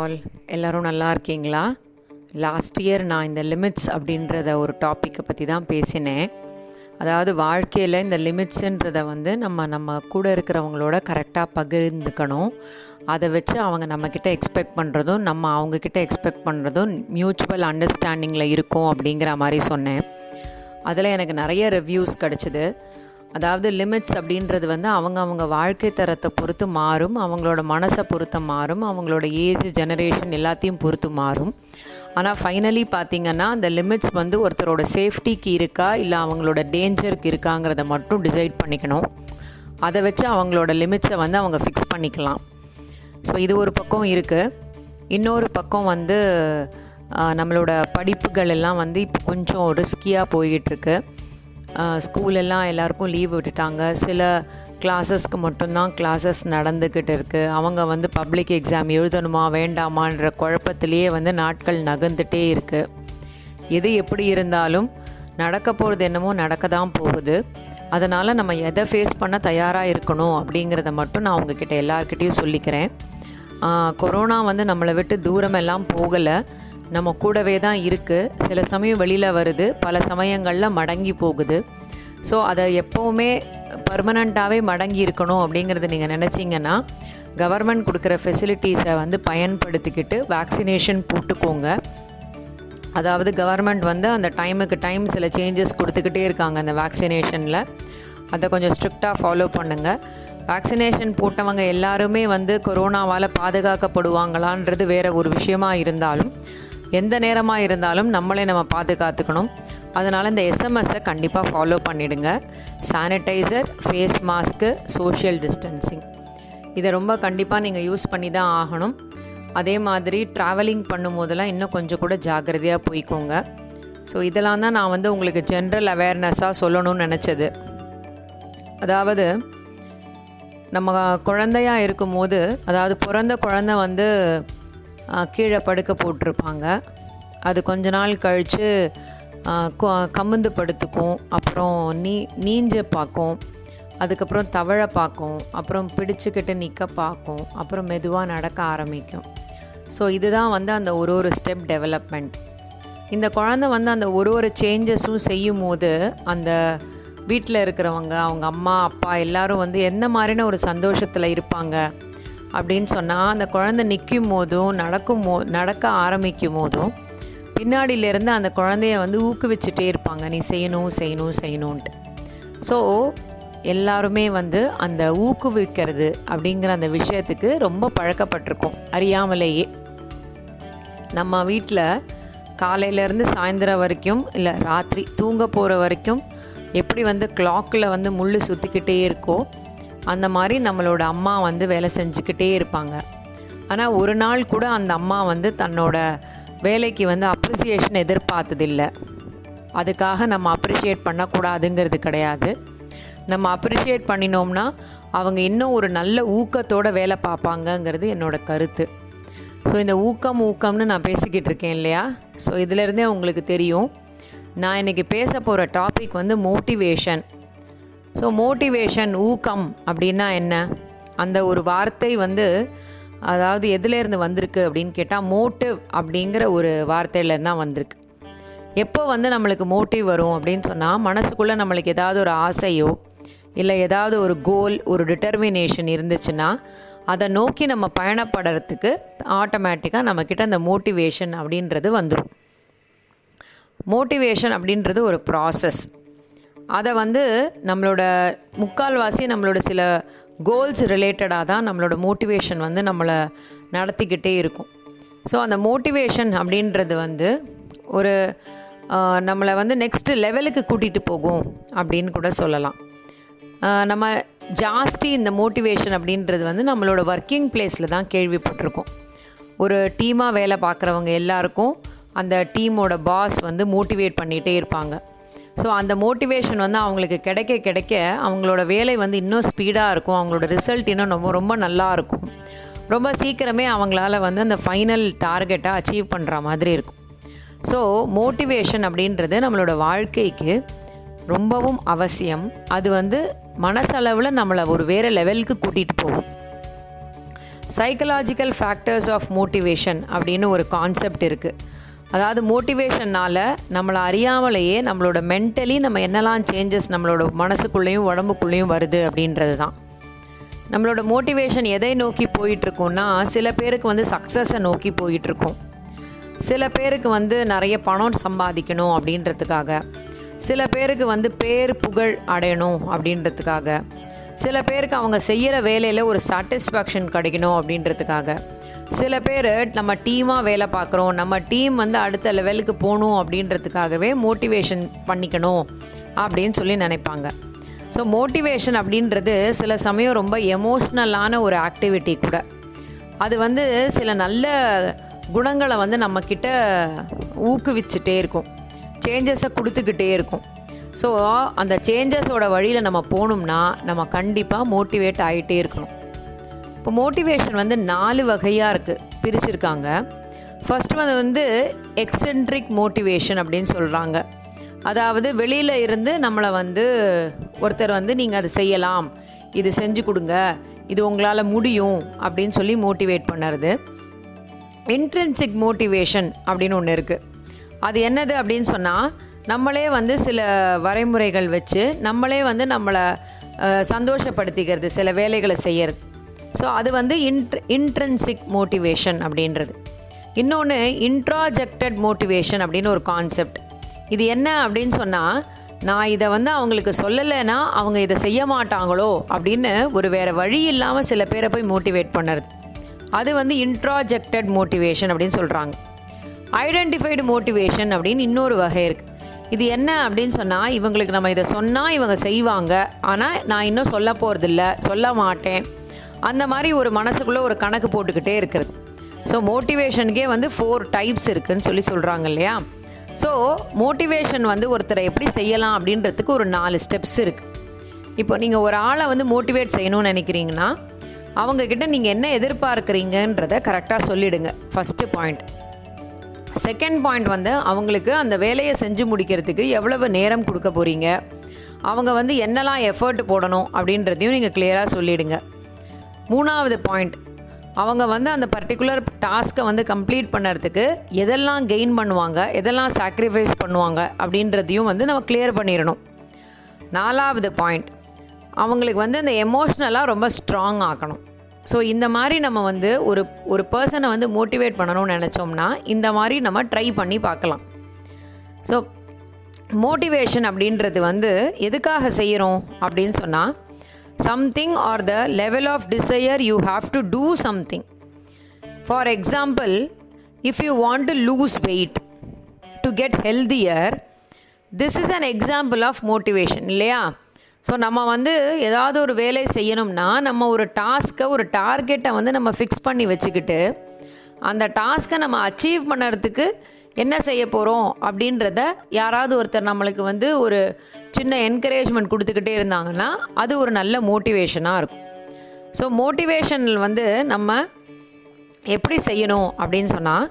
All எல்லோரும் நல்லா இருக்கீங்களா? லாஸ்ட் இயர் நான் இந்த லிமிட்ஸ் அப்படின்றத ஒரு டாப்பிக்கை பற்றி தான் பேசினேன். அதாவது வாழ்க்கையில் இந்த லிமிட்ஸுன்றத வந்து நம்ம நம்ம கூட இருக்கிறவங்களோட கரெக்டாக பகிர்ந்துக்கணும். அதை வச்சு அவங்க நம்மக்கிட்ட எக்ஸ்பெக்ட் பண்ணுறதும் நம்ம அவங்கக்கிட்ட எக்ஸ்பெக்ட் பண்ணுறதும் மியூச்சுவல் அண்டர்ஸ்டாண்டிங்கில் இருக்கும் அப்படிங்கிற மாதிரி சொன்னேன். அதில் எனக்கு நிறைய ரிவ்யூஸ் கிடச்சிது. அதாவது லிமிட்ஸ் அப்படின்றது வந்து அவங்க அவங்க வாழ்க்கை தரத்தை பொறுத்து மாறும் அவங்களோட மனசை பொறுத்து மாறும் அவங்களோட ஏஜ் ஜெனரேஷன் எல்லாத்தையும் பொறுத்து மாறும். ஆனால் ஃபைனலி பார்த்திங்கன்னா அந்த லிமிட்ஸ் வந்து ஒருத்தரோட சேஃப்டிக்கு இருக்கா இல்லை அவங்களோட டேஞ்சருக்கு இருக்காங்கிறத மட்டும் டிசைட் பண்ணிக்கணும். அதை வச்சு அவங்களோட லிமிட்ஸை வந்து அவங்க ஃபிக்ஸ் பண்ணிக்கலாம். ஸோ இது ஒரு பக்கம் இருக்குது இன்னொரு பக்கம் வந்து நம்மளோட படிப்புகள் எல்லாம் வந்து இப்போ கொஞ்சம் ரிஸ்கியாக போய்கிட்டுருக்கு ஸ்கூலெல்லாம் எல்லாருக்கும் லீவ் விட்டுட்டாங்க. சில கிளாஸஸ்க்கு மட்டும்தான் கிளாஸஸ் நடந்துக்கிட்டு இருக்குது அவங்க வந்து பப்ளிக் எக்ஸாம் எழுதணுமா வேண்டாமான்ற குழப்பத்திலேயே வந்து நாட்கள் நகர்ந்துட்டே இருக்குது எது எப்படி இருந்தாலும் நடக்க போகிறது என்னமோ நடக்க தான் போகுது. அதனால் நம்ம எதை ஃபேஸ் பண்ண தயாராக இருக்கணும் அப்படிங்கிறத மட்டும் நான் உங்ககிட்ட எல்லாருக்கிட்டேயும் சொல்லிக்கிறேன். கொரோனா வந்து நம்மளை விட்டு தூரமெல்லாம் போகலை. நம்ம கூடவே தான் இருக்குது சில சமயம் வெளியில் வருது. பல சமயங்களில் மடங்கி போகுது. ஸோ அதை எப்போவுமே பர்மனண்ட்டாகவே மடங்கி இருக்கணும் அப்படிங்கிறத நீங்கள் நினச்சிங்கன்னா கவர்மெண்ட் கொடுக்குற ஃபெசிலிட்டிஸை வந்து பயன்படுத்திக்கிட்டு வேக்சினேஷன் போட்டுக்கோங்க. அதாவது கவர்மெண்ட் வந்து அந்த டைமுக்கு டைம் சில சேஞ்சஸ் கொடுத்துக்கிட்டே இருக்காங்க அந்த வேக்சினேஷனில் அதை கொஞ்சம் ஸ்ட்ரிக்டாக ஃபாலோ பண்ணுங்கள் வேக்சினேஷன் போட்டவங்க எல்லாருமே வந்து கொரோனாவால் பாதுகாக்கப்படுவாங்களான்றது வேறு ஒரு விஷயமா இருந்தாலும் எந்த நேரமாக இருந்தாலும் நம்மளே நம்ம பாதுகாத்துக்கணும். அதனால் இந்த எஸ்எம்எஸ்ஸை கண்டிப்பாக ஃபாலோ பண்ணிவிடுங்க sanitiser face mask social distancing இதை ரொம்ப கண்டிப்பாக நீங்கள் யூஸ் பண்ணி தான் ஆகணும். அதே மாதிரி ட்ராவலிங் பண்ணும்போதெல்லாம் இன்னும் கொஞ்சம் கூட ஜாக்கிரதையாக போய்க்கோங்க. ஸோ இதெல்லாம் தான் நான் வந்து உங்களுக்கு ஜென்ரல் அவேர்னஸாக சொல்லணும்னு நினச்சது. அதாவது நம்ம குழந்தையாக இருக்கும்போது அதாவது பிறந்த குழந்தை வந்து கீழே படுக்க போட்டிருப்பாங்க. அது கொஞ்ச நாள் கழித்து கமுந்து படுத்துக்கும். அப்புறம் நீ நீஞ்ச பார்க்கும். அதுக்கப்புறம் தவழ பார்க்கும். அப்புறம் பிடிச்சிக்கிட்டு நிற்க பார்க்கும். அப்புறம் மெதுவாக நடக்க ஆரம்பிக்கும். ஸோ இதுதான் வந்து அந்த ஒரு ஒரு ஸ்டெப் டெவலப்மெண்ட் இந்த குழந்த வந்து அந்த ஒரு ஒரு சேஞ்சஸும் செய்யும் போது அந்த வீட்டில் இருக்கிறவங்க அவங்க அம்மா அப்பா எல்லாரும் வந்து எந்த மாதிரின ஒரு சந்தோஷத்தில் இருப்பாங்க? அப்படின்னு சொன்னால் அந்த குழந்தை நிற்கும் போதும் நடக்கும் போ நடக்க ஆரம்பிக்கும் போதும் பின்னாடியிலேருந்து அந்த குழந்தைய வந்து ஊக்குவிச்சுட்டே இருப்பாங்க. நீ செய்யணும் செய்யணும் செய்யணுன்ட்டு ஸோ எல்லாருமே வந்து அந்த ஊக்குவிக்கிறது அப்படிங்கிற அந்த விஷயத்துக்கு ரொம்ப பழக்கப்பட்டிருக்கோம். அறியாமலேயே. நம்ம வீட்டில் காலையிலேருந்து சாயந்தரம் வரைக்கும் இல்லை ராத்திரி தூங்க போகிற வரைக்கும் எப்படி வந்து கிளாக்கில் வந்து முள் சுற்றிக்கிட்டே இருக்கோ அந்த மாதிரி நம்மளோட அம்மா வந்து வேலை செஞ்சுக்கிட்டே இருப்பாங்க. ஆனால் ஒரு நாள் கூட அந்த அம்மா வந்து தன்னோட வேலைக்கு வந்து அப்ரிசியேஷன் எதிர்பார்த்ததில்லை. அதுக்காக நம்ம அப்ரிஷியேட் பண்ணக்கூடாதுங்கிறது கிடையாது. நம்ம அப்ரிஷியேட் பண்ணினோம்னா அவங்க இன்னும் ஒரு நல்ல ஊக்கத்தோடு வேலை பார்ப்பாங்கங்கிறது என்னோடய கருத்து. ஸோ இந்த ஊக்கம் ஊக்கம்னு நான் பேசிக்கிட்டு இருக்கேன் இல்லையா? ஸோ இதிலேருந்தே உங்களுக்கு தெரியும். நான் இன்றைக்கி பேச போகிற டாபிக் வந்து மோட்டிவேஷன் ஸோ மோட்டிவேஷன் ஊக்கம் அப்படின்னா என்ன? அந்த ஒரு வார்த்தை வந்து அதாவது எதுலேருந்து வந்திருக்கு அப்படின்னு கேட்டால் மோட்டிவ் அப்படிங்கிற ஒரு வார்த்தையிலேருந்து தான் வந்திருக்கு. எப்போ வந்து நம்மளுக்கு மோட்டிவ் வரும் அப்படின்னு சொன்னால் மனசுக்குள்ளே நம்மளுக்கு ஏதாவது ஒரு ஆசையோ இல்லை ஏதாவது ஒரு கோல் ஒரு டிட்டர்மினேஷன் இருந்துச்சுன்னா அதை நோக்கி நம்ம பயணப்படுறதுக்கு ஆட்டோமேட்டிக்காக நம்மக்கிட்ட அந்த மோட்டிவேஷன் அப்படின்றது வந்துடும் மோட்டிவேஷன் அப்படின்றது ஒரு ப்ராசஸ் அதை வந்து நம்மளோட முக்கால்வாசி நம்மளோட சில கோல்ஸ் ரிலேட்டடாக தான் நம்மளோட மோட்டிவேஷன் வந்து நம்மளை நடத்திக்கிட்டே இருக்கும். ஸோ அந்த மோட்டிவேஷன் அப்படின்றது வந்து ஒரு நம்மளை வந்து நெக்ஸ்ட்டு லெவலுக்கு கூட்டிகிட்டு போகும் அப்படின்னு கூட சொல்லலாம். நம்ம ஜாஸ்தி இந்த மோட்டிவேஷன் அப்படின்றது வந்து நம்மளோட ஒர்க்கிங் பிளேஸில் தான் கேள்விப்பட்டிருக்கோம். ஒரு டீமாக வேலை பார்க்குறவங்க எல்லாருக்கும் அந்த டீமோட பாஸ் வந்து மோட்டிவேட் பண்ணிகிட்டே இருப்பாங்க. ஸோ அந்த மோட்டிவேஷன் வந்து அவங்களுக்கு கிடைக்க கிடைக்க அவங்களோட வேலை வந்து இன்னும் ஸ்பீடாக இருக்கும். அவங்களோட ரிசல்ட் இன்னும் ரொம்ப ரொம்ப நல்லா இருக்கும். ரொம்ப சீக்கிரமே அவங்களால வந்து அந்த ஃபைனல் டார்கெட்டை அச்சீவ் பண்ணுற மாதிரி இருக்கும். ஸோ மோட்டிவேஷன் அப்படின்றது நம்மளோட வாழ்க்கைக்கு ரொம்பவும் அவசியம். அது வந்து மனசளவில் நம்மளை ஒரு வேறு லெவலுக்கு கூட்டிகிட்டு போகும். சைக்கலாஜிக்கல் ஃபேக்டர்ஸ் ஆஃப் மோட்டிவேஷன் அப்படின்னு ஒரு கான்செப்ட் இருக்குது அதாவது மோட்டிவேஷன்னால் நம்மளை அறியாமலேயே நம்மளோட மென்டலி நம்ம என்னெல்லாம் சேஞ்சஸ் நம்மளோட மனசுக்குள்ளேயும் உடம்புக்குள்ளேயும் வருது அப்படின்றது தான் நம்மளோட மோட்டிவேஷன் எதை நோக்கி போயிட்டுருக்கோம்னா சில பேருக்கு வந்து சக்ஸஸை நோக்கி போயிட்டுருக்கோம். சில பேருக்கு வந்து நிறைய பணம் சம்பாதிக்கணும் அப்படின்றதுக்காக. சில பேருக்கு வந்து பேர் புகழ் அடையணும் அப்படின்றதுக்காக. சில பேருக்கு அவங்க செய்கிற வேலையில் ஒரு சாட்டிஸ்ஃபேக்ஷன் கிடைக்கணும் அப்படின்றதுக்காக. சில பேர் நம்ம டீமாக வேலை பார்க்குறோம். நம்ம டீம் வந்து அடுத்த லெவலுக்கு போகணும் அப்படின்றதுக்காகவே மோட்டிவேஷன் பண்ணிக்கணும் அப்படின்னு சொல்லி நினைப்பாங்க. ஸோ மோட்டிவேஷன் அப்படின்றது சில சமயம் ரொம்ப எமோஷ்னலான ஒரு ஆக்டிவிட்டி கூட. அது வந்து சில நல்ல குணங்களை வந்து நம்மக்கிட்ட ஊக்குவிச்சுட்டே இருக்கும். சேஞ்சஸை கொடுத்துக்கிட்டே இருக்கும். ஸோ அந்த சேஞ்சஸோட வழியில் நம்ம போகணும்னா நம்ம கண்டிப்பாக மோட்டிவேட் ஆகிட்டே இருக்கணும். இப்போ மோட்டிவேஷன் வந்து நாலு வகையாக இருக்குது பிரிச்சிருக்காங்க. ஃபஸ்ட்டு வந்து வந்து எக்ஸென்ட்ரிக் மோட்டிவேஷன் அப்படின்னு சொல்கிறாங்க அதாவது வெளியில் இருந்து நம்மளை வந்து ஒருத்தர் வந்து நீங்கள் அதை செய்யலாம். இது செஞ்சு கொடுங்க. இது உங்களால் முடியும் அப்படின்னு சொல்லி மோட்டிவேட் பண்ணுறது. இன்ட்ரென்சிக் மோட்டிவேஷன் அப்படின்னு ஒன்று இருக்குது அது என்னது அப்படின்னு சொன்னால் நம்மளே வந்து சில வரைமுறைகள் வச்சு நம்மளே வந்து நம்மளை சந்தோஷப்படுத்திக்கிறது சில வேலைகளை செய்யறது. ஸோ அது வந்து இன்ட் இன்ட்ரென்சிக் மோட்டிவேஷன் அப்படின்றது. இன்னொன்று இன்ட்ராஜெக்டட் மோட்டிவேஷன் அப்படின்னு ஒரு கான்செப்ட் இது என்ன அப்படின்னு சொன்னால் நான் இதை வந்து அவங்களுக்கு சொல்லலைன்னா அவங்க இதை செய்ய மாட்டாங்களோ அப்படின்னு ஒரு வேறு வழி இல்லாமல் சில பேரை போய் மோட்டிவேட் பண்ணுறது. அது வந்து இன்ட்ராஜெக்டட் மோட்டிவேஷன் அப்படின்னு சொல்கிறாங்க ஐடென்டிஃபைடு மோட்டிவேஷன் அப்படின்னு இன்னொரு வகை இருக்குது இது என்ன அப்படின்னு சொன்னால் இவங்களுக்கு நம்ம இதை சொன்னால் இவங்க செய்வாங்க. ஆனால் நான் இன்னும் சொல்ல போகிறதில்ல சொல்ல மாட்டேன். அந்த மாதிரி ஒரு மனசுக்குள்ளே ஒரு கணக்கு போட்டுக்கிட்டே இருக்கிறது. ஸோ மோட்டிவேஷனுக்கே வந்து ஃபோர் டைப்ஸ் இருக்குதுன்னு சொல்லி சொல்கிறாங்க இல்லையா? ஸோ மோட்டிவேஷன் வந்து ஒருத்தரை எப்படி செய்யலாம் அப்படின்றதுக்கு ஒரு நாலு ஸ்டெப்ஸ் இருக்குது இப்போ நீங்கள் ஒரு ஆளை வந்து மோட்டிவேட் செய்யணும்னு நினைக்கிறீங்கன்னா அவங்கக்கிட்ட நீங்கள் என்ன எதிர்பார்க்குறீங்கன்றத கரெக்டாக சொல்லிவிடுங்க ஃபஸ்ட்டு பாயிண்ட் செகண்ட் பாயிண்ட் வந்து அவங்களுக்கு அந்த வேலையை செஞ்சு முடிக்கிறதுக்கு எவ்வளவு நேரம் கொடுக்க போகிறீங்க அவங்க வந்து என்னெல்லாம் எஃபர்ட் போடணும் அப்படின்றதையும் நீங்கள் கிளியராக சொல்லிடுங்க. மூணாவது பாயிண்ட் அவங்க வந்து அந்த பர்டிகுலர் டாஸ்க்கை வந்து கம்ப்ளீட் பண்ணுறதுக்கு எதெல்லாம் கெயின் பண்ணுவாங்க எதெல்லாம் சாக்ரிஃபைஸ் பண்ணுவாங்க அப்படின்றதையும் வந்து நம்ம கிளியர் பண்ணிடணும். நாலாவது பாயிண்ட் அவங்களுக்கு வந்து அந்த எமோஷ்னலாக ரொம்ப ஸ்ட்ராங் ஆக்கணும். ஸோ இந்த மாதிரி நம்ம வந்து ஒரு ஒரு பர்சனை வந்து மோட்டிவேட் பண்ணணும்னு நினச்சோம்னா இந்த மாதிரி நம்ம ட்ரை பண்ணி பார்க்கலாம். ஸோ மோட்டிவேஷன் அப்படின்றது வந்து எதுக்காக செய்கிறோம் அப்படின்னு சொன்னால் something are the level of desire you have to do something for example if you want to lose weight to get healthier this is an example of motivation இல்லையா? So நம்ம வந்து ஏதாவது ஒரு வேலை செய்யணும்னா நம்ம ஒரு டாஸ்க்கை ஒரு டார்கெட்டை வந்து நம்ம ஃபிக்ஸ் பண்ணி வச்சுக்கிட்டு அந்த டாஸ்க்கை நம்ம அச்சீவ் பண்ணுறதுக்கு என்ன செய்ய போகிறோம் அப்படின்றத யாராவது ஒருத்தர் நம்மளுக்கு வந்து ஒரு சின்ன என்கரேஜ்மெண்ட் கொடுத்துக்கிட்டே இருந்தாங்கன்னா அது ஒரு நல்ல மோட்டிவேஷனாக இருக்கும். ஸோ மோட்டிவேஷன் வந்து நம்ம எப்படி செய்யணும் அப்படின்னு சொன்னால்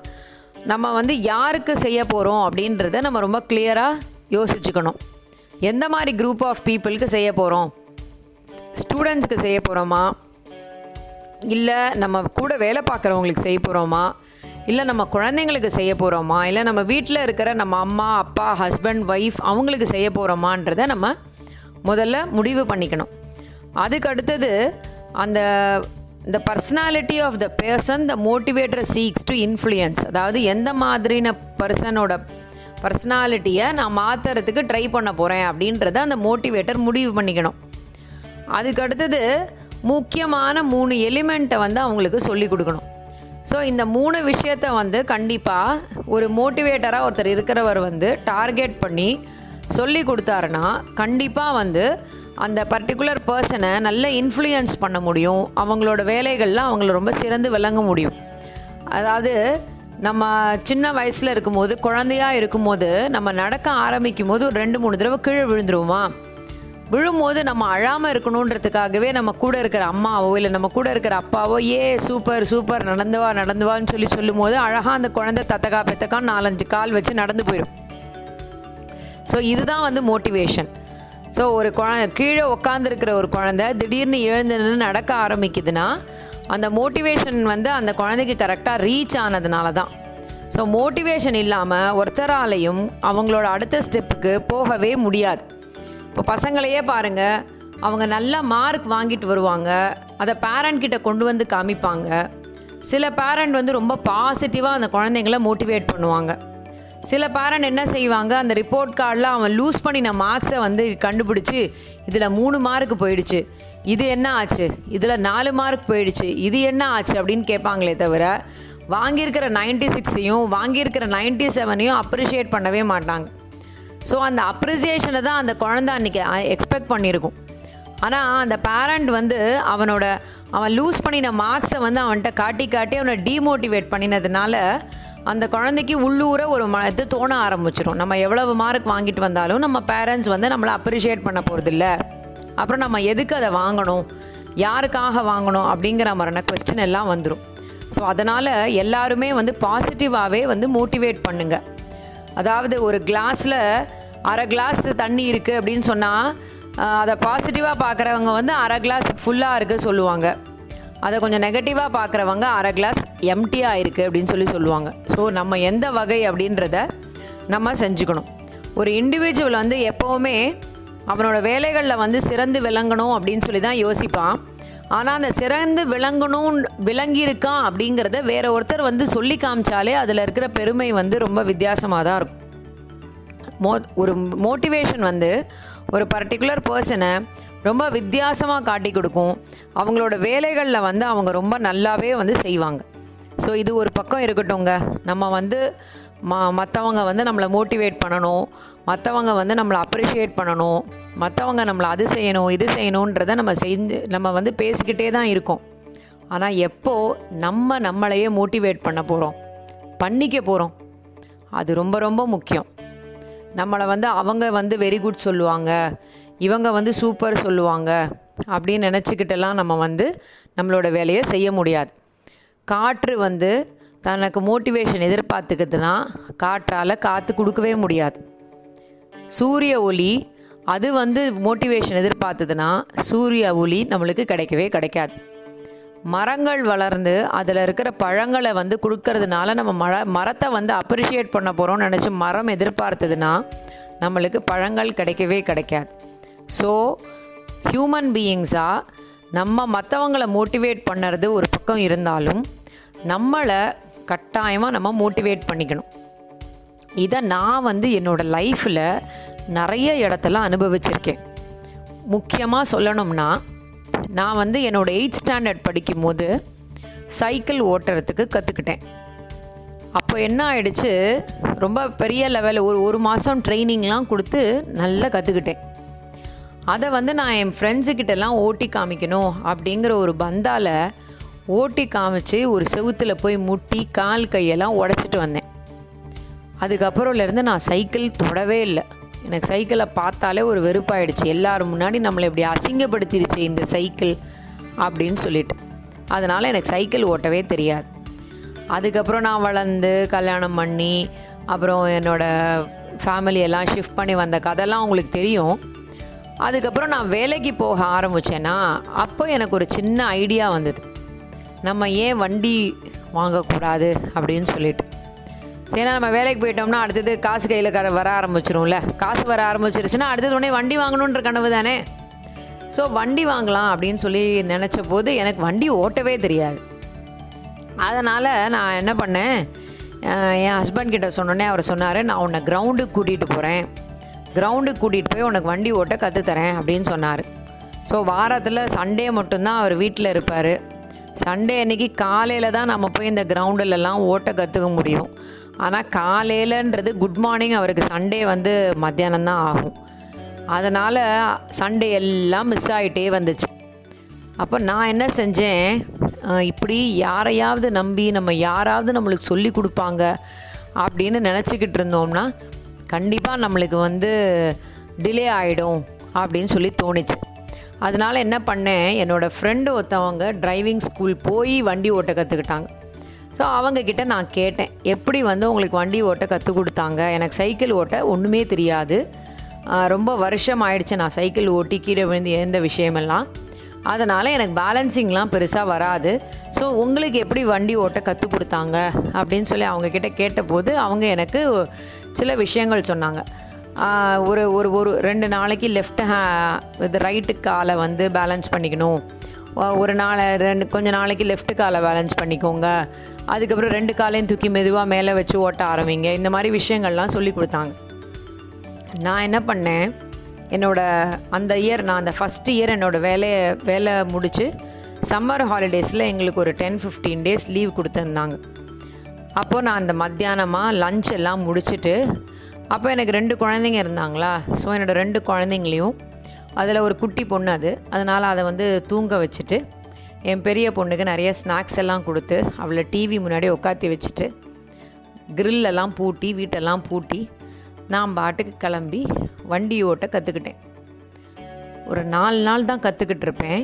நம்ம வந்து யாருக்கு செய்ய போகிறோம் அப்படின்றத நம்ம ரொம்ப கிளியராக யோசிச்சுக்கணும். எந்த மாதிரி குரூப் ஆஃப் பீப்புளுக்கு செய்ய போகிறோம் ஸ்டூடெண்ட்ஸ்க்கு செய்ய போகிறோமா இல்லை நம்ம கூட வேலை பார்க்குறவங்களுக்கு செய்ய போகிறோமா இல்லை நம்ம குழந்தைங்களுக்கு செய்ய போகிறோமா இல்லை நம்ம வீட்டில் இருக்கிற நம்ம அம்மா அப்பா ஹஸ்பண்ட் ஒய்ஃப் அவங்களுக்கு செய்ய போகிறோமான்றதை நம்ம முதல்ல முடிவு பண்ணிக்கணும். அதுக்கு அடுத்தது அந்த இந்த personality of the person the motivator seeks to influence அதாவது எந்த மாதிரின பர்சனோட பர்சனாலிட்டியை நான் மாற்றுறதுக்கு ட்ரை பண்ண போகிறேன் அப்படின்றத அந்த மோட்டிவேட்டர் முடிவு பண்ணிக்கணும். அதுக்கு அடுத்தது முக்கியமான மூணு எலிமெண்ட்டை வந்து அவங்களுக்கு சொல்லி கொடுக்கணும். ஸோ இந்த மூணு விஷயத்த வந்து கண்டிப்பாக ஒரு மோட்டிவேட்டராக ஒருத்தர் இருக்கிறவர் வந்து டார்கெட் பண்ணி சொல்லி கொடுத்தாருன்னா கண்டிப்பாக வந்து அந்த பர்டிகுலர் பர்சனை நல்ல இன்ஃப்ளூயன்ஸ் பண்ண முடியும். அவங்களோட வேலைகள்லாம் அவங்கள ரொம்ப சிறந்து விளங்க முடியும். அதாவது நம்ம சின்ன வயசில் இருக்கும்போது குழந்தையா இருக்கும்போது நம்ம நடக்க ஆரம்பிக்கும் போது ஒரு ரெண்டு மூணு தடவை கீழே விழுந்துருவோமா? விழும்போது நம்ம அழாமல் இருக்கணுன்றதுக்காகவே நம்ம கூட இருக்கிற அம்மாவோ இல்லை நம்ம கூட இருக்கிற அப்பாவோ ஏ சூப்பர் சூப்பர் நடந்துவா நடந்துவான்னு சொல்லி சொல்லும் போது அழகாக அந்த குழந்தை தத்தக்கா பெத்தக்கா நாலஞ்சு கால் வச்சு நடந்து போயிடும் ஸோ இதுதான் வந்து மோட்டிவேஷன் ஸோ ஒரு குழ கீழே உட்காந்துருக்கிற ஒரு குழந்தை திடீர்னு எழுந்து நின்று நடக்க ஆரம்பிக்குதுன்னா அந்த மோட்டிவேஷன் வந்து அந்த குழந்தைக்கு கரெக்டாக ரீச் ஆனதுனால தான். ஸோ மோட்டிவேஷன் இல்லாமல் ஒருத்தராலையும் அவங்களோட அடுத்த ஸ்டெப்புக்கு போகவே முடியாது. இப்போ பசங்களையே பாருங்கள் அவங்க நல்ல மார்க் வாங்கிட்டு வருவாங்க அதை பேரண்ட் கிட்ட கொண்டு வந்து காமிப்பாங்க. சில பேரண்ட் வந்து ரொம்ப பாசிட்டிவாக அந்த குழந்தைங்கள மோட்டிவேட் பண்ணுவாங்க. சில பேரண்ட் என்ன செய்வாங்க அந்த ரிப்போர்ட் கார்டில் அவன் லூஸ் பண்ணின மார்க்ஸை வந்து கண்டுபிடிச்சி இதில் மூணு மார்க் போயிடுச்சு. இது என்ன ஆச்சு? இதில் நாலு மார்க் போயிடுச்சு. இது என்ன ஆச்சு அப்படின்னு கேட்பாங்களே தவிர வாங்கியிருக்கிற நைன்டி சிக்ஸையும் வாங்கியிருக்கிற நைன்டி செவனையும் அப்ரிஷியேட் பண்ணவே மாட்டாங்க. ஸோ அந்த அப்ரிசியேஷனை தான் அந்த குழந்தை அன்றைக்கி எக்ஸ்பெக்ட் பண்ணியிருக்கும். ஆனால் அந்த பேரண்ட் வந்து அவனோட அவன் லூஸ் பண்ணின மார்க்ஸை வந்து அவன்கிட்ட காட்டி காட்டி அவனை டீமோட்டிவேட் பண்ணினதுனால அந்த குழந்தைக்கு உள்ளூர ஒரு ம இது தோண ஆரம்பிச்சிடும் நம்ம எவ்வளவு மார்க் வாங்கிட்டு வந்தாலும் நம்ம பேரண்ட்ஸ் வந்து நம்மளை அப்ரிஷியேட் பண்ண போகிறதில்ல அப்புறம் நம்ம எதுக்கு அதை வாங்கணும்? யாருக்காக வாங்கணும்? அப்படிங்கிற மாதிரியான கொஸ்டின் எல்லாம் வந்துடும் ஸோ அதனால் எல்லாருமே வந்து பாசிட்டிவாகவே வந்து மோட்டிவேட் பண்ணுங்கள் அதாவது ஒரு கிளாஸில் அரை கிளாஸ் தண்ணி இருக்குது அப்படின்னு சொன்னால் அதை பாசிட்டிவாக பார்க்குறவங்க வந்து அரை கிளாஸ் ஃபுல்லாக இருக்குது சொல்லுவாங்க. அதை கொஞ்சம் நெகட்டிவாக பார்க்குறவங்க அரை கிளாஸ் எம்டியாக இருக்குது அப்படின்னு சொல்லி சொல்லுவாங்க. ஸோ நம்ம எந்த வகை அப்படின்றத நம்ம செஞ்சுக்கணும். ஒரு இண்டிவிஜுவல் வந்து எப்போவுமே அவனோட வேலைகளில் வந்து சிறந்து விளங்கணும் அப்படின்னு சொல்லி தான் யோசிப்பான். ஆனால் அந்த சிறந்து விளங்கணும் விளங்கியிருக்கான் அப்படிங்கிறத வேற ஒருத்தர் வந்து சொல்லி காமிச்சாலே அதில் இருக்கிற பெருமை வந்து ரொம்ப வித்தியாசமாக தான் இருக்கும். மோ ஒரு மோட்டிவேஷன் வந்து ஒரு பர்டிகுலர் பர்சனை ரொம்ப வித்தியாசமாக காட்டி கொடுக்கும். அவங்களோட வேலைகளில் வந்து அவங்க ரொம்ப நல்லாவே வந்து செய்வாங்க. ஸோ இது ஒரு பக்கம் இருக்கட்டும்ங்க. நம்ம வந்து ம மற்றவங்க வந்து நம்மளை மோட்டிவேட் பண்ணணும். மற்றவங்க வந்து நம்மளை அப்ரிஷியேட் பண்ணணும். மற்றவங்க நம்மளை அது செய்யணும் இது செய்யணுன்றதை நம்ம செஞ்சு நம்ம வந்து பேசிக்கிட்டே தான் இருக்கோம். ஆனால் எப்போது நம்ம நம்மளையே மோட்டிவேட் பண்ண போகிறோம் பண்ணிக்க போகிறோம் அது ரொம்ப ரொம்ப முக்கியம். நம்மளை வந்து அவங்க வந்து வெரி குட் சொல்லுவாங்க. இவங்க வந்து சூப்பர் சொல்லுவாங்க. அப்படின்னு நினச்சிக்கிட்டெல்லாம் நம்ம வந்து நம்மளோட வேலையை செய்ய முடியாது. காற்று வந்து தனக்கு மோட்டிவேஷன் எதிர்பார்த்துக்குதுன்னா காற்றால் காற்று கொடுக்கவே முடியாது. சூரிய ஒளி அது வந்து மோட்டிவேஷன் எதிர்பார்த்ததுன்னா சூரிய ஒளி நம்மளுக்கு கிடைக்கவே கிடைக்காது. மரங்கள் வளர்ந்து அதில் இருக்கிற பழங்களை வந்து கொடுக்கறதுனால நம்ம மர மரத்தை வந்து அப்ரிஷியேட் பண்ண போகிறோம்னு நினச்சி மரம் எதிர்பார்த்ததுன்னா நம்மளுக்கு பழங்கள் கிடைக்கவே கிடைக்காது. ஸோ ஹியூமன் பீயிங்ஸாக நம்ம மற்றவங்கள மோட்டிவேட் பண்ணுறது ஒரு பக்கம் இருந்தாலும் நம்மளை கட்டாயமாக நம்ம மோட்டிவேட் பண்ணிக்கணும். இதை நான் வந்து என்னோடய லைஃப்பில் நிறைய இடத்துல அனுபவிச்சிருக்கேன். முக்கியமாக சொல்லணும்னா நான் வந்து என்னோடய எயிட் ஸ்டாண்டர்ட் படிக்கும்போது சைக்கிள் ஓட்டுறதுக்கு கற்றுக்கிட்டேன் அப்போ என்ன ஆயிடுச்சு? ரொம்ப பெரிய லெவலில் ஒரு ஒரு மாதம் ட்ரைனிங்லாம் கொடுத்து நல்லா கற்றுக்கிட்டேன் அதை வந்து நான் என் ஃப்ரெண்ட்ஸுக்கிட்டலாம் ஓட்டி காமிக்கணும் அப்படிங்கிற ஒரு பந்தால் ஓட்டி காமிச்சு ஒரு செவுத்தில் போய் முட்டி கால் கையெல்லாம் உடச்சிட்டு வந்தேன். அதுக்கப்புறம்லேருந்து நான் சைக்கிள் தொடவே இல்லை. எனக்கு சைக்கிளை பார்த்தாலே ஒரு வெறுப்பாயிடுச்சு. எல்லாரும் முன்னாடி நம்மளை இப்படி அசிங்கப்படுத்திடுச்சு இந்த சைக்கிள் அப்படின்னு சொல்லிட்டு. அதனால் எனக்கு சைக்கிள் ஓட்டவே தெரியாது. அதுக்கப்புறம் நான் வளர்ந்து கல்யாணம் பண்ணி அப்புறம் என்னோடய ஃபேமிலி எல்லாம் ஷிஃப்ட் பண்ணி வந்த கதைலாம் உங்களுக்கு தெரியும். அதுக்கப்புறம் நான் வேலைக்கு போக ஆரம்பித்தேன்னா அப்போ எனக்கு ஒரு சின்ன ஐடியா வந்தது. நம்ம ஏன் வண்டி வாங்கக்கூடாது அப்படின்னு சொல்லிட்டு. சரி நம்ம வேலைக்கு போயிட்டோம்னா அடுத்தது காசு கையில் க வர ஆரம்பிச்சிரும்ல. காசு வர ஆரம்பிச்சிருச்சுன்னா அடுத்தது உடனே வண்டி வாங்கணுன்ற கனவு தானே. ஸோ வண்டி வாங்கலாம் அப்படின்னு சொல்லி நினச்ச போது எனக்கு வண்டி ஓட்டவே தெரியாது. அதனால் நான் என்ன பண்ணேன்? என் ஹஸ்பண்ட் கிட்ட சொன்னோன்னே அவர் சொன்னார் நான் உன்னை கிரவுண்டுக்கு கூட்டிகிட்டு போகிறேன் கிரவுண்டுக்கு கூட்டிகிட்டு போய் உனக்கு வண்டி ஓட்ட கற்றுத்தரேன் அப்படின்னு சொன்னார். ஸோ வாரத்தில் சண்டே மட்டும்தான் அவர் வீட்டில் இருப்பார். சண்டே அன்றைக்கி காலையில் தான் நம்ம போய் இந்த கிரவுண்டிலலாம் ஓட்ட கற்றுக்க முடியும். ஆனால் காலையிலன்றது குட் மார்னிங் அவருக்கு சண்டே வந்து மத்தியானம் தான் ஆகும். அதனால் சண்டே எல்லாம் மிஸ் ஆகிட்டே வந்துச்சு. அப்போ நான் என்ன செஞ்சேன்? இப்படி யாரையாவது நம்பி நம்ம யாராவது நம்மளுக்கு சொல்லி கொடுப்பாங்க அப்படின்னு நினச்சிக்கிட்டு இருந்தோம்னா கண்டிப்பாக நம்மளுக்கு வந்து டிலே ஆகிடும் அப்படின்னு சொல்லி தோணுச்சு. அதனால் என்ன பண்ணேன் என்னோடய ஃப்ரெண்டு ஒருத்தவங்க டிரைவிங் ஸ்கூல் போய் வண்டி ஓட்ட கற்றுக்கிட்டாங்க ஸோ அவங்கக்கிட்ட நான் கேட்டேன் எப்படி வந்து உங்களுக்கு வண்டி ஓட்ட கற்றுக் கொடுத்தாங்க? எனக்கு சைக்கிள் ஓட்ட ஒன்றுமே தெரியாது. ரொம்ப வருஷம் ஆயிடுச்சு நான் சைக்கிள் ஓட்டி கீழே விழுந்து எந்த விஷயமெல்லாம். அதனால் எனக்கு பேலன்சிங்லாம் பெருசாக வராது. ஸோ உங்களுக்கு எப்படி வண்டி ஓட்ட கற்றுக் கொடுத்தாங்க? அப்படின்னு சொல்லி அவங்கக்கிட்ட கேட்டபோது அவங்க எனக்கு சில விஷயங்கள் சொன்னாங்க. ஒரு ஒரு ஒரு ரெண்டு நாளைக்கு லெஃப்ட் ஹே இது ரைட்டு காலை வந்து பேலன்ஸ் பண்ணிக்கணும். ஒரு நாளை ரெண்டு கொஞ்ச நாளைக்கு லெஃப்ட் காலை பேலன்ஸ் பண்ணிக்கோங்க. அதுக்கப்புறம் ரெண்டு காலையும் தூக்கி மெதுவாக மேலே வச்சு ஓட்ட ஆரம்பிங்க. இந்த மாதிரி விஷயங்கள்லாம் சொல்லி கொடுத்தாங்க. நான் என்ன பண்ணேன் என்னோடய அந்த இயர் நான் அந்த ஃபஸ்ட் இயர் என்னோட வேலையை வேலை முடித்து சம்மர் ஹாலிடேஸில் எங்களுக்கு ஒரு டென் ஃபிஃப்டீன் டேஸ் லீவ் கொடுத்துருந்தாங்க. அப்போது நான் அந்த மத்தியானமாக லஞ்ச் எல்லாம் முடிச்சுட்டு அப்போ எனக்கு ரெண்டு குழந்தைங்க இருந்தாங்களா? ஸோ என்னோட ரெண்டு குழந்தைங்களையும் அதில் ஒரு குட்டி பொண்ணு அது. அதனால் அதை வந்து தூங்க வச்சுட்டு என் பெரிய பொண்ணுக்கு நிறைய ஸ்நாக்ஸ் எல்லாம் கொடுத்து அவளை டிவி முன்னாடி உட்காத்தி வச்சுட்டு கிரில்லெல்லாம் பூட்டி வீட்டெல்லாம் பூட்டி நான் பாட்டுக்கு கிளம்பி வண்டி ஓட்ட கற்றுக்கிட்டேன் ஒரு நாலு நாள் தான் கற்றுக்கிட்டு இருப்பேன்.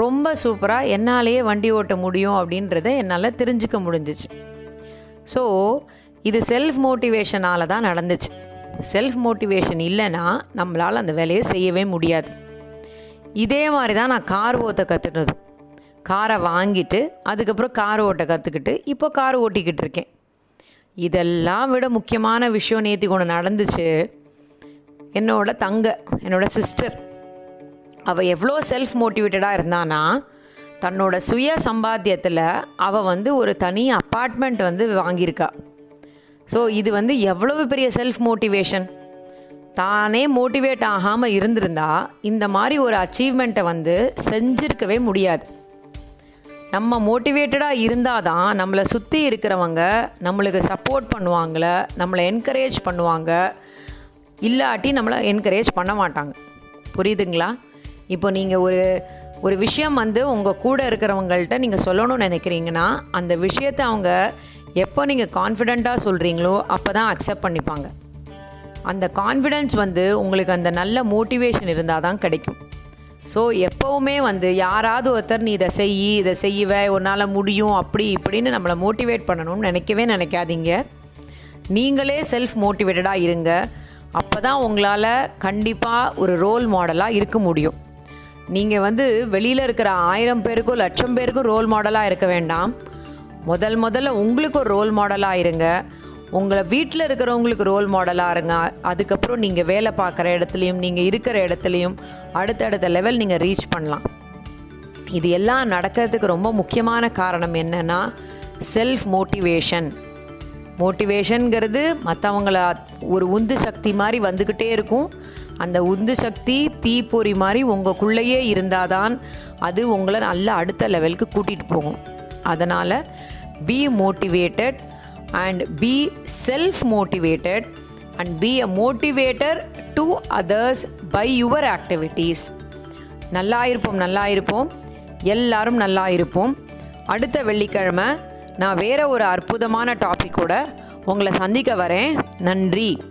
ரொம்ப சூப்பராக என்னாலேயே வண்டி ஓட்ட முடியும் அப்படின்றத என்னால் தெரிஞ்சுக்க முடிஞ்சிச்சு. ஸோ இது செல்ஃப் மோட்டிவேஷனால் தான் நடந்துச்சு. செல்ஃப் மோட்டிவேஷன் இல்லைன்னா நம்மளால் அந்த வேலையை செய்யவே முடியாது. இதே மாதிரி தான் நான் கார் ஓட்ட கற்றுனது காரை வாங்கிட்டு அதுக்கப்புறம் கார் ஓட்ட கற்றுக்கிட்டு இப்போ கார் ஓட்டிக்கிட்டு இருக்கேன். இதெல்லாம் விட முக்கியமான விஷயம் நேத்தி கொண்டு நடந்துச்சு. என்னோட தங்க என்னோட சிஸ்டர் அவள் எவ்வளோ செல்ஃப் மோட்டிவேட்டடாக இருந்தானா தன்னோட சுய சம்பாத்தியத்தில் அவள் வந்து ஒரு தனி அப்பார்ட்மெண்ட் வந்து வாங்கியிருக்கா. ஸோ இது வந்து எவ்வளவு பெரிய செல்ஃப் மோட்டிவேஷன் தானே மோட்டிவேட் ஆகாமல் இருந்திருந்தா இந்த மாதிரி ஒரு அச்சீவ்மெண்ட்டை வந்து செஞ்சிருக்கவே முடியாது. நம்ம மோட்டிவேட்டடாக இருந்தால் தான் நம்மளை சுற்றி இருக்கிறவங்க நம்மளுக்கு சப்போர்ட் பண்ணுவாங்கள நம்மளை என்கரேஜ் பண்ணுவாங்க இல்லாட்டி நம்மளை என்கரேஜ் பண்ண மாட்டாங்க. புரியுதுங்களா? இப்போ நீங்கள் ஒரு ஒரு விஷயம் வந்து உங்கள் கூட இருக்கிறவங்கள்ட்ட நீங்கள் சொல்லணும்னு நினைக்கிறீங்கன்னா அந்த விஷயத்தை அவங்க எப்போ நீங்கள் கான்ஃபிடெண்ட்டாக சொல்கிறீங்களோ அப்போ தான் அக்செப்ட் பண்ணிப்பாங்க. அந்த கான்ஃபிடென்ஸ் வந்து உங்களுக்கு அந்த நல்ல மோட்டிவேஷன் இருந்தால் தான் கிடைக்கும். ஸோ எப்போவுமே வந்து யாராவது ஒருத்தர் நீ இதை செய் இதை செய்வ ஒரு நாள் முடியும் அப்படி இப்படின்னு நம்மளை மோட்டிவேட் பண்ணணும்னு நினைக்கவே நினைக்காதீங்க. நீங்களே செல்ஃப் மோட்டிவேட்டடாக இருங்க. அப்போ தான் உங்களால் கண்டிப்பாக ஒரு ரோல் மாடலாக இருக்க முடியும். நீங்கள் வந்து வெளியில் இருக்கிற ஆயிரம் பேருக்கும் லட்சம் பேருக்கும் ரோல் மாடலாக இருக்க வேண்டாம். முதல் முதல்ல உங்களுக்கு ஒரு ரோல் மாடலாக இருங்க. உங்களை வீட்டில் இருக்கிறவங்களுக்கு ரோல் மாடலாக இருங்க. அதுக்கப்புறம் நீங்கள் வேலை பார்க்குற இடத்துலையும் நீங்கள் இருக்கிற இடத்துலையும் அடுத்தடுத்த லெவல் நீங்கள் ரீச் பண்ணலாம். இது எல்லாம் நடக்கிறதுக்கு ரொம்ப முக்கியமான காரணம் என்னன்னா செல்ஃப் மோட்டிவேஷன் மோட்டிவேஷனுங்கிறது மற்றவங்கள ஒரு உந்து சக்தி மாதிரி வந்துக்கிட்டே இருக்கும். அந்த உந்து சக்தி தீப்பொறி மாதிரி உங்களுக்குள்ளேயே இருந்தால் தான் அது உங்களை நல்ல அடுத்த லெவலுக்கு கூட்டிகிட்டு போகும். அதனால் be motivated and be self motivated and be a motivator to others by your activities நல்லா இருப்போம் நல்லா இருப்போம் எல்லாரும் நல்லா இருப்போம் அடுத்த வெள்ளிக்கிழமை நான் வேற ஒரு அற்புதமான டாப்பிக்கோட உங்களை சந்திக்க வரேன். நன்றி.